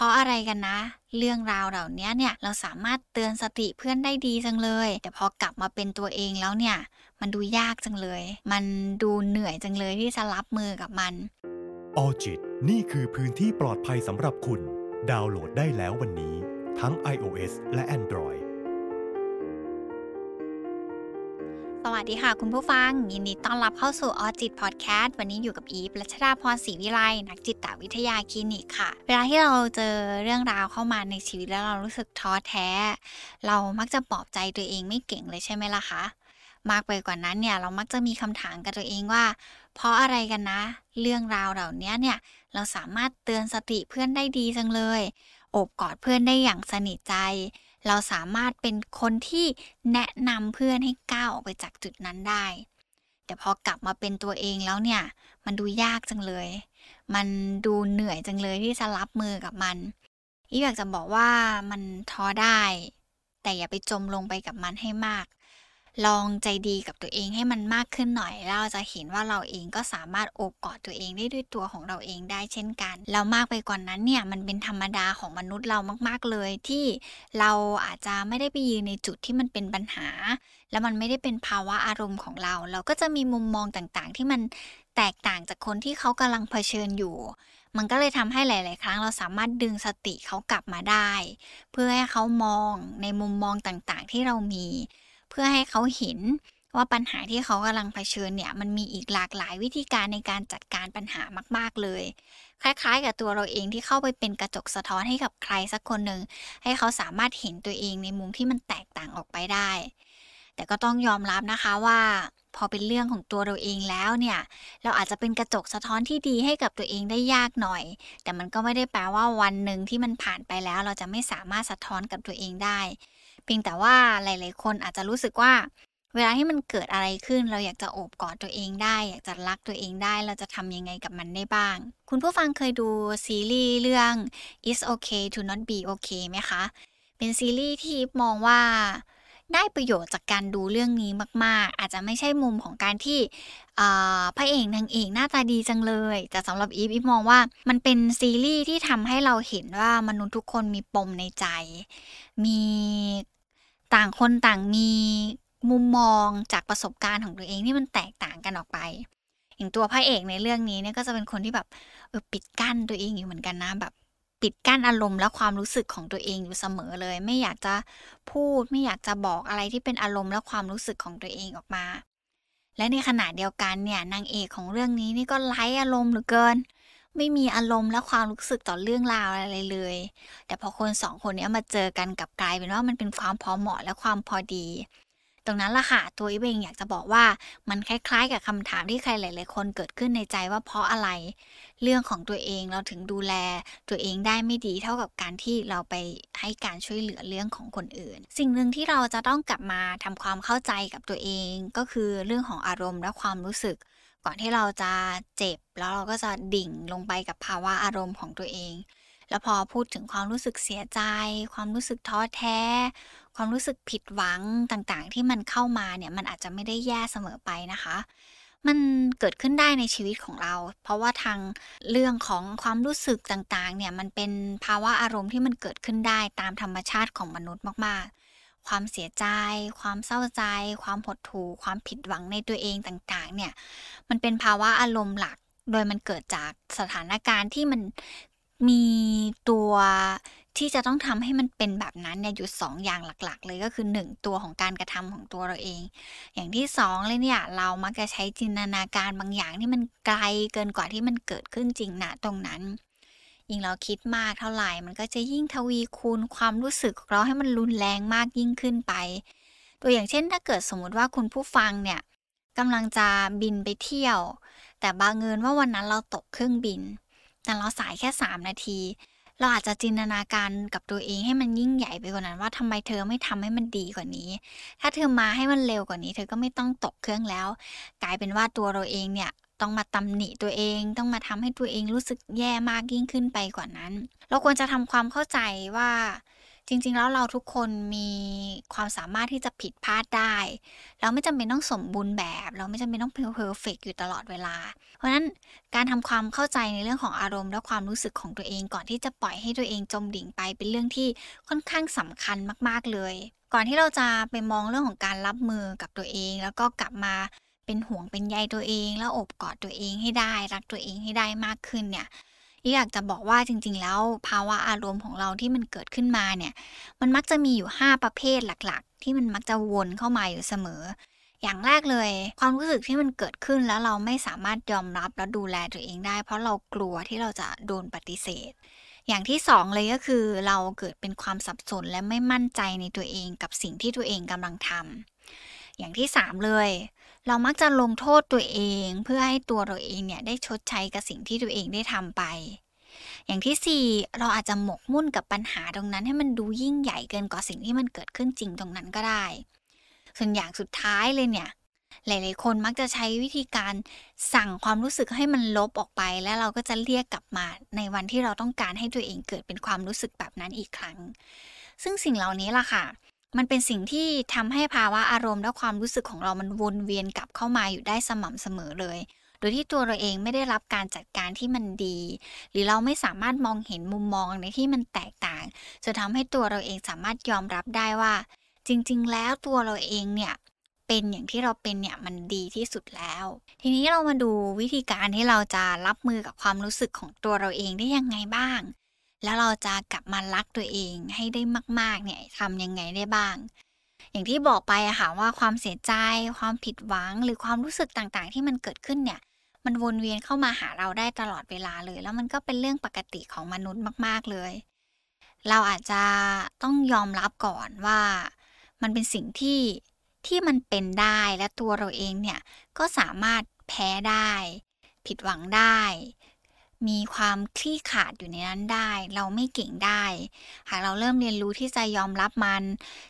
เพราะอะไรกันนะ เรื่องราวเหล่านี้เนี่ยเราสามารถเตือนสติเพื่อนได้ดีจังเลย แต่พอกลับมาเป็นตัวเองแล้วเนี่ย มันดูยากจังเลย มันดูเหนื่อยจังเลยที่จะรับมือกับมันออจิตนี่คือพื้นที่ปลอดภัยสำหรับคุณ ดาวน์โหลดได้แล้ววันนี้ ทั้ง iOS และ Android วัสดีค่ะคุณผู้ฟัง ยินดีต้อนรับเข้าสู่ออจิตพอดแคสต์วันนี้อยู่กับอีฟรัชดาพรศรีวิไลนักจิตวิทยาคลินิกค่ะ เวลาที่เราเจอเรื่องราวเข้ามาในชีวิตแล้วเรารู้สึกท้อแท้ เรามักจะปลอบใจตัวเองไม่เก่งเลยใช่ไหมล่ะคะมากไปกว่านั้นเนี่ยเรามักจะมีคำถามกับตัวเองว่า เพราะอะไรกันนะ เรื่องราวเหล่านี้เนี่ยเราสามารถเตือนสติเพื่อนได้ดีจังเลย โอบกอดเพื่อนได้อย่างสนิทใจ เราสามารถเป็นคนที่แนะนำเพื่อนให้ก้าวออกไปจากจุดนั้นได้ แต่พอกลับมาเป็นตัวเองแล้วเนี่ย มันดูยากจังเลย มันดูเหนื่อยจังเลยที่จะรับมือกับมันอีอยากจะบอกว่ามันท้อได้ แต่อย่าไปจมลงไปกับมันให้มาก ลองใจดีกับตัวเองให้มันมากขึ้นหน่อยแล้วเราจะเห็นว่าเราเองก็สามารถโอบกอดตัวเองได้ด้วยตัวของเราเองได้เช่นกัน แล้วมากไปกว่านนั้นเนี่ยมันเป็นธรรมดาของมนุษย์เรามาก ๆเลยที่เราอาจจะไม่ได้ไปยืนในจุดที่มันเป็นปัญหา แล้วมันไม่ได้เป็นภาวะอารมณ์ของเรา เราก็จะมีมุมมองต่างๆ ที่มันแตกต่างจากคนที่เขากำลังเผชิญอยู่มันก็เลยทำให้หลาย ๆ ครั้งเราสามารถดึงสติเขากลับมาได้ เพื่อให้เขามองในมุมมองต่าง ๆ ที่เรามี เพื่อให้เขาเห็นว่าปัญหาที่เขากำลังเผชิญเนี่ยมันมีอีกหลากหลายวิธีการในการจัดการปัญหามากๆเลย คล้าย ๆ กับตัวเราเองที่เข้าไปเป็นกระจกสะท้อนให้กับใครสักคนหนึ่งให้เขาสามารถเห็นตัวเองในมุมที่มันแตกต่างออกไปได้ แต่ก็ต้องยอมรับนะคะว่า พอเป็นเรื่องของตัวเราเองแล้วเนี่ยเราอาจจะเป็นกระจกสะท้อนที่ดีให้กับตัวเองได้ยากหน่อย แต่มันก็ไม่ได้แปลว่าวันหนึ่งที่มันผ่านไปแล้ว เราจะไม่สามารถสะท้อนกับตัวเองได้ พียงแต่ว่าหลาย ๆ คนอาจจะรู้สึกว่า เวลาที่มันเกิดอะไรขึ้น เราอยากจะโอบกอดตัวเองได้ อยากจะรักตัวเองได้ เราจะทำยังไงกับมันได้บ้าง คุณผู้ฟังเคยดูซีรีส์เรื่อง It's Okay to Not Be Okay ไหมคะ เป็นซีรีส์ที่มองว่าได้ประโยชน์จากการดูเรื่องนี้มาก ๆ อาจจะไม่ใช่มุมของการที่พระเอกนางเอกหน้าตาดีจังเลย แต่สำหรับอีฟอีฟมองว่ามันเป็นซีรีส์ที่ทำให้เราเห็นว่ามนุษย์ทุกคนมีปมในใจ มี ต่างคนต่างมีมุมมองจากประสบการณ์ของตัวเองที่มันแตกต่างกันออกไป อย่างตัวพระเอกในเรื่องนี้เนี่ยก็จะเป็นคนที่แบบเออปิดกั้นตัวเองอยู่เหมือนกันนะแบบปิดกั้นอารมณ์และความรู้สึกของตัวเองอยู่เสมอเลย ไม่อยากจะพูดไม่อยากจะบอกอะไรที่เป็นอารมณ์และความรู้สึกของตัวเองออกมา และในขณะเดียวกันเนี่ยนางเอกของเรื่องนี้นี่ก็ไร้อารมณ์เหลือเกิน ไม่มีอารมณ์และความรู้สึกต่อเรื่องราวอะไรเลย แต่พอคนสองคนนี้มาเจอกันกับกลายเป็นว่ามันเป็นความพอเหมาะและความพอดี ตรงนั้นละค่ะตัวอีเองอยากจะบอกว่ามันคล้ายๆ กับคำถามที่ใครหลายๆคนเกิดขึ้นในใจว่าเพราะอะไร เรื่องของตัวเองเราถึงดูแล ตัวเองได้ไม่ดีเท่ากับการที่เราไปให้การช่วยเหลือเรื่องของคนอื่น สิ่งหนึ่งที่เราจะต้องกลับมาทำความเข้าใจกับตัวเอง ก็คือเรื่องของอารมณ์และความรู้สึก ก่อนที่เราจะเจ็บ แล้วเราก็จะดิ่งลงไปกับภาวะอารมณ์ของตัวเอง แล้วพอพูดถึงความรู้สึกเสียใจ ความรู้สึกท้อแท้ ความรู้สึกผิดหวังต่างๆ ที่มันเข้ามาเนี่ยมันอาจจะไม่ได้แย่เสมอไปนะคะ มันเกิดขึ้นได้ในชีวิตของเรา เพราะว่าทางเรื่องของความรู้สึกต่างๆ เนี่ยมันเป็นภาวะอารมณ์ที่มันเกิดขึ้นได้ตามธรรมชาติของมนุษย์มาก ความเสียใจ ความเศร้าใจ ความหดหู่ความผิดหวังในตัวเองต่างๆ เนี่ย มันเป็นภาวะอารมณ์หลัก โดยมันเกิดจากสถานการณ์ที่มันมีตัวที่จะต้องทำให้มันเป็นแบบนั้นเนี่ยอยู่สองอย่างหลัก ๆ เลยก็คือ 1 ตัวของการกระทำของตัวเราเอง อย่างที่2เลยเนี่ยเรามักจะใช้จินตนาการบางอย่างที่มันไกลเกินกว่าที่มันเกิดขึ้นจริงนะตรงนั้น ยิ่งเราคิดมากเท่าไหร่ มันก็จะยิ่งทวีคูณความรู้สึกของเราให้มันรุนแรงมากยิ่งขึ้นไป ตัวอย่างเช่นถ้าเกิดสมมติว่าคุณผู้ฟังเนี่ยกำลังจะบินไปเที่ยว แต่บางเงินว่าวันนั้นเราตกเครื่องบิน แต่เราสายแค่ 3 นาที เราอาจจะจินตนาการกับตัวเองให้มันยิ่งใหญ่ไปกว่านั้นว่าทำไมเธอไม่ทำให้มันดีกว่านี้ ถ้าเธอมาให้มันเร็วกว่านี้ เธอก็ไม่ต้องตกเครื่องแล้ว กลายเป็นว่าตัวเราเองเนี่ย ต้องมาตำหนิตัวเอง ต้องมาทำให้ตัวเองรู้สึกแย่มากยิ่งขึ้นไปกว่านั้น เราควรจะทำความเข้าใจว่าจริงๆ แล้วเราทุกคนมีความสามารถที่จะผิดพลาดได้ เราไม่จำเป็นต้องสมบูรณ์แบบ เราไม่จำเป็นต้องเพอร์เฟกอยู่ตลอดเวลา เพราะฉะนั้นการทำความเข้าใจในเรื่องของอารมณ์และความรู้สึกของตัวเองก่อนที่จะปล่อยให้ตัวเองจมดิ่งไปเป็นเรื่องที่ค่อนข้างสำคัญมาก ๆเลย ก่อนที่เราจะไปมองเรื่องของการรับมือกับตัวเอง แล้วก็กลับมา เป็นห่วงเป็นใยตัวเอง แล้วอบกอดตัวเองให้ได้ รักตัวเองให้ได้มากขึ้นเนี่ยอยากจะบอกว่าจริง ๆ แล้วภาวะอารมณ์ของเราที่มันเกิดขึ้นมาเนี่ย มันมักจะมีอยู่ 5 ประเภทหลักๆ ที่มันมักจะวนเข้ามาอยู่เสมอ อย่างแรกเลย ความรู้สึกที่มันเกิดขึ้นแล้วเราไม่สามารถยอมรับและดูแลตัวเองได้ เพราะเรากลัวที่เราจะโดนปฏิเสธ อย่างที่สองเลยก็คือ เราเกิดเป็นความสับสนและไม่มั่นใจในตัวเองกับสิ่งที่ตัวเองกำลังทำอย่างที่สามเลย เรามักจะลงโทษตัวเอง เพื่อให้ตัวเราเองเนี่ยได้ชดใช้กับสิ่งที่ตัวเองได้ทำไป อย่างที่ 4 เราอาจจะหมกมุ่นกับปัญหาตรงนั้นให้มันดูยิ่งใหญ่เกินกว่าสิ่งที่มันเกิดขึ้นจริงตรงนั้นก็ได้ ส่วนอย่างสุดท้ายเลยเนี่ยหลาย ๆ คนมักจะใช้วิธีการสั่งความรู้สึกให้มันลบออกไป แล้วเราก็จะเรียกกลับมาในวันที่เราต้องการให้ตัวเองเกิดเป็นความรู้สึกแบบนั้นอีกครั้ง ซึ่งสิ่งเหล่านี้ล่ะค่ะ มันเป็นสิ่งที่ทำให้ภาวะอารมณ์และความรู้สึกของเรามันวนเวียนกลับเข้ามาอยู่ได้สม่ำเสมอเลย โดยที่ตัวเราเองไม่ได้รับการจัดการที่มันดี หรือเราไม่สามารถมองเห็นมุมมองในที่มันแตกต่างจะทำให้ตัวเราเองสามารถยอมรับได้ว่า จริง ๆ แล้วตัวเราเองเนี่ยเป็นอย่างที่เราเป็นเนี่ยมันดีที่สุดแล้ว ทีนี้เรามาดูวิธีการที่เราจะรับมือกับความรู้สึกของตัวเราเองได้ยังไงบ้าง แล้วเราจะกลับมารักตัวเองให้ได้มาก ๆ เนี่ยทำยังไงได้บ้าง อย่างที่บอกไปอะค่ะว่าความเสียใจ ความผิดหวัง หรือความรู้สึกต่างๆ ที่มันเกิดขึ้นเนี่ย มันวนเวียนเข้ามาหาเราได้ตลอดเวลาเลย แล้วมันก็เป็นเรื่องปกติของมนุษย์มาก ๆ เลย เราอาจจะต้องยอมรับก่อนว่ามันเป็นสิ่งที่ที่มันเป็นได้และตัวเราเองเนี่ยก็สามารถแพ้ได้ ผิดหวังได้ มีความคลี่ขาดอยู่ในนั้นได้ เราไม่เก่งได้ หากเราเริ่มเรียนรู้ที่จะยอมรับมัน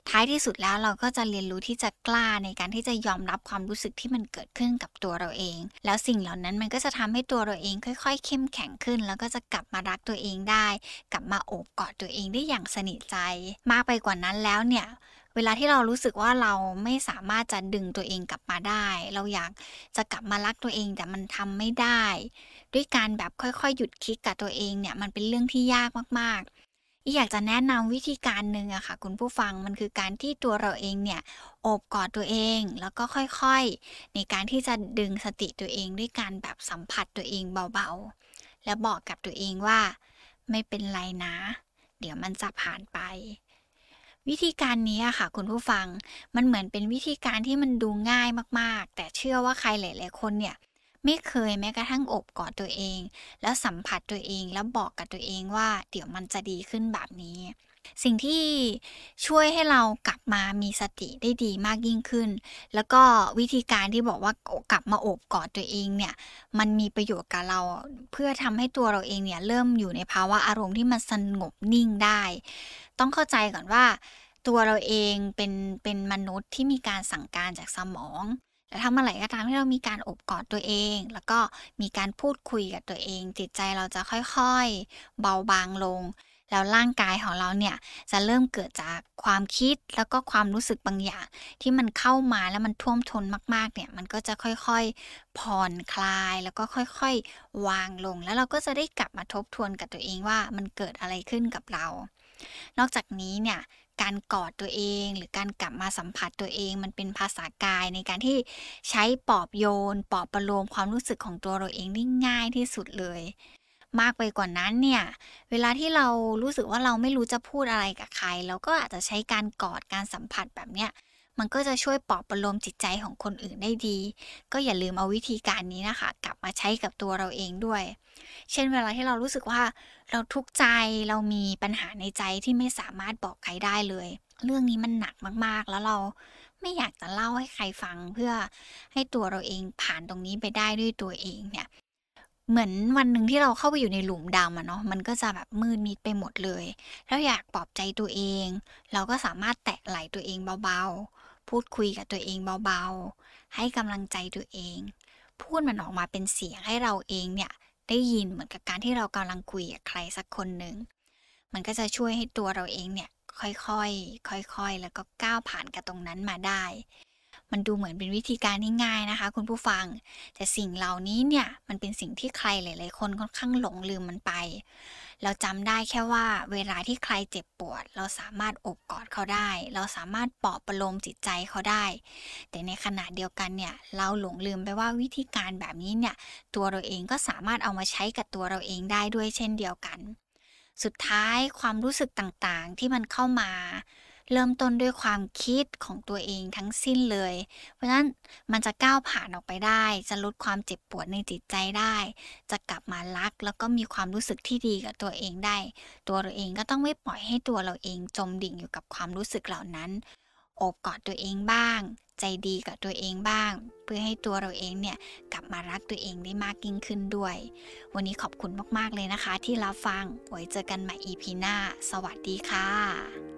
ท้ายที่สุดแล้วเราก็จะเรียนรู้ที่จะกล้าในการที่จะยอมรับความรู้สึกที่มันเกิดขึ้นกับตัวเราเอง แล้วสิ่งเหล่านั้นมันก็จะทำให้ตัวเราเองค่อย ๆ เข้มแข็งขึ้น แล้วก็จะกลับมารักตัวเองได้ กลับมาโอบกอดตัวเองได้อย่างสนิทใจ มากไปกว่านั้นแล้วเนี่ยเวลาที่เรารู้สึกว่าเราไม่สามารถจะดึงตัวเองกลับมาได้ เราอยากจะกลับมารักตัวเองแต่มันทำไม่ได้ ด้วยการแบบค่อยๆ หยุดคิดกับตัวเองเนี่ยมันเป็นเรื่องที่ยากมากๆอีอยากจะแนะนำวิธีการหนึ่งอะค่ะ คุณผู้ฟังมันคือการที่ตัวเราเองเนี่ยโอบกอดตัวเอง แล้วก็ค่อยๆ ในการที่จะดึงสติตัวเองด้วยการแบบสัมผัสตัวเองเบาๆ แล้วบอกกับตัวเองว่า ไม่เป็นไรนะ เดี๋ยวมันจะผ่านไปวิธีการนี้ค่ะ คุณผู้ฟังมันเหมือนเป็นวิธีการที่มันดูง่ายมาก ๆ แต่เชื่อว่าใครหลาย ๆ คนเนี่ย ไม่เคยแม้กระทั่งอบกอดตัวเอง แล้วสัมผัสตัวเองแล้วบอกกับตัวเองว่า เดี๋ยวมันจะดีขึ้นแบบนี้ สิ่งที่ช่วยให้เรากลับมามีสติได้ดีมากยิ่งขึ้น แล้วก็วิธีการที่บอกว่ากลับมาอบกอดตัวเองเนี่ย มันมีประโยชน์กับเรา เพื่อทำให้ตัวเราเองเนี่ยเริ่มอยู่ในภาวะอารมณ์ที่มันสงบนิ่งได้ ต้องเข้าใจก่อนว่าตัวเราเองเป็นเป็นมนุษย์ที่มีการสั่งการจากสมอง แต่ทำอะไรก็ตามที่เรามีการอบกอดตัวเอง แล้วก็มีการพูดคุยกับตัวเอง จิตใจเราจะค่อยๆ เบาบางลง แล้วร่างกายของเราเนี่ยจะเริ่มเกิดจากความคิดแล้วก็ความรู้สึกบางอย่าง ที่มันเข้ามาแล้วมันท่วมท้นมากๆเนี่ยมันก็จะค่อยๆผ่อนคลายแล้วก็ค่อยๆ วางลง แล้วเราก็จะได้กลับมาทบทวนกับตัวเองว่ามันเกิดอะไรขึ้นกับเรา นอกจากนี้เนี่ย การกอดตัวเอง หรือการกลับมาสัมผัสตัวเอง มันเป็นภาษากายในการที่ใช้ปอบโยน ปอบประโลมความรู้สึกของตัวเราเองได้ง่ายที่สุดเลย มากไปกว่านั้นเนี่ย เวลาที่เรารู้สึกว่าเราไม่รู้จะพูดอะไรกับใคร เราก็อาจจะใช้การกอดการสัมผัสแบบเนี้ย มันก็จะช่วยปลอบประโลมจิตใจของคนอื่นได้ดี ก็อย่าลืมเอาวิธีการนี้นะคะ กลับมาใช้กับตัวเราเองด้วย เช่นเวลาที่เรารู้สึกว่าเราทุกข์ใจเรามีปัญหาในใจที่ไม่สามารถบอกใครได้เลย เรื่องนี้มันหนักมากๆ แล้วเราไม่อยากจะเล่าให้ใครฟังเพื่อให้ตัวเราเองผ่านตรงนี้ไปได้ด้วยตัวเองเนี่ยเหมือนวันหนึ่งที่เราเข้าไปอยู่ในหลุมดำอะเนาะมันก็จะแบบมืดมิดไปหมดเลย แล้วอยากปลอบใจตัวเอง เราก็สามารถแตะไหลตัวเองเบาๆ พูดคุยกับตัวเองเบาๆ ให้กำลังใจตัวเอง พูดมันออกมาเป็นเสียงให้เราเองเนี่ยได้ยินเหมือนกับการที่เรากำลังคุยกับใครสักคนหนึ่ง มันก็จะช่วยให้ตัวเราเองเนี่ยค่อยๆ ค่อยๆ แล้วก็ก้าวผ่านกับตรงนั้นมาได้ มันดูเหมือนเป็นวิธีการที่ง่ายนะคะ คุณผู้ฟัง แต่สิ่งเหล่านี้เนี่ยมันเป็นสิ่งที่ใครหลาย ๆ คนค่อนข้างหลงลืมมันไป เราจำได้แค่ว่าเวลาที่ใครเจ็บปวด เราสามารถอบกอดเขาได้ เราสามารถปลอบประโลมจิตใจเขาได้ แต่ในขณะเดียวกันเนี่ยเราหลงลืมไปว่าวิธีการแบบนี้เนี่ยตัวเราเองก็สามารถเอามาใช้กับตัวเราเองได้ด้วยเช่นเดียวกัน สุดท้ายความรู้สึกต่างๆที่มันเข้ามา เริ่มต้นด้วยความคิดของตัวเองทั้งสิ้นเลย เพราะฉะนั้นมันจะก้าวผ่านออกไปได้ จะลดความเจ็บปวดในจิตใจได้ จะกลับมารัก แล้วก็มีความรู้สึกที่ดีกับตัวเองได้ ตัวเราเองก็ต้องไม่ปล่อยให้ตัวเราเองจมดิ่งอยู่กับความรู้สึกเหล่านั้นโอบกอดตัวเองบ้าง ใจดีกับตัวเองบ้าง เพื่อให้ตัวเราเองเนี่ยกลับมารักตัวเองได้มากยิ่งขึ้นด้วย วันนี้ขอบคุณมากๆเลยนะคะ ที่รับฟังไว้เจอกันใหม่ EP หน้า สวัสดีค่ะ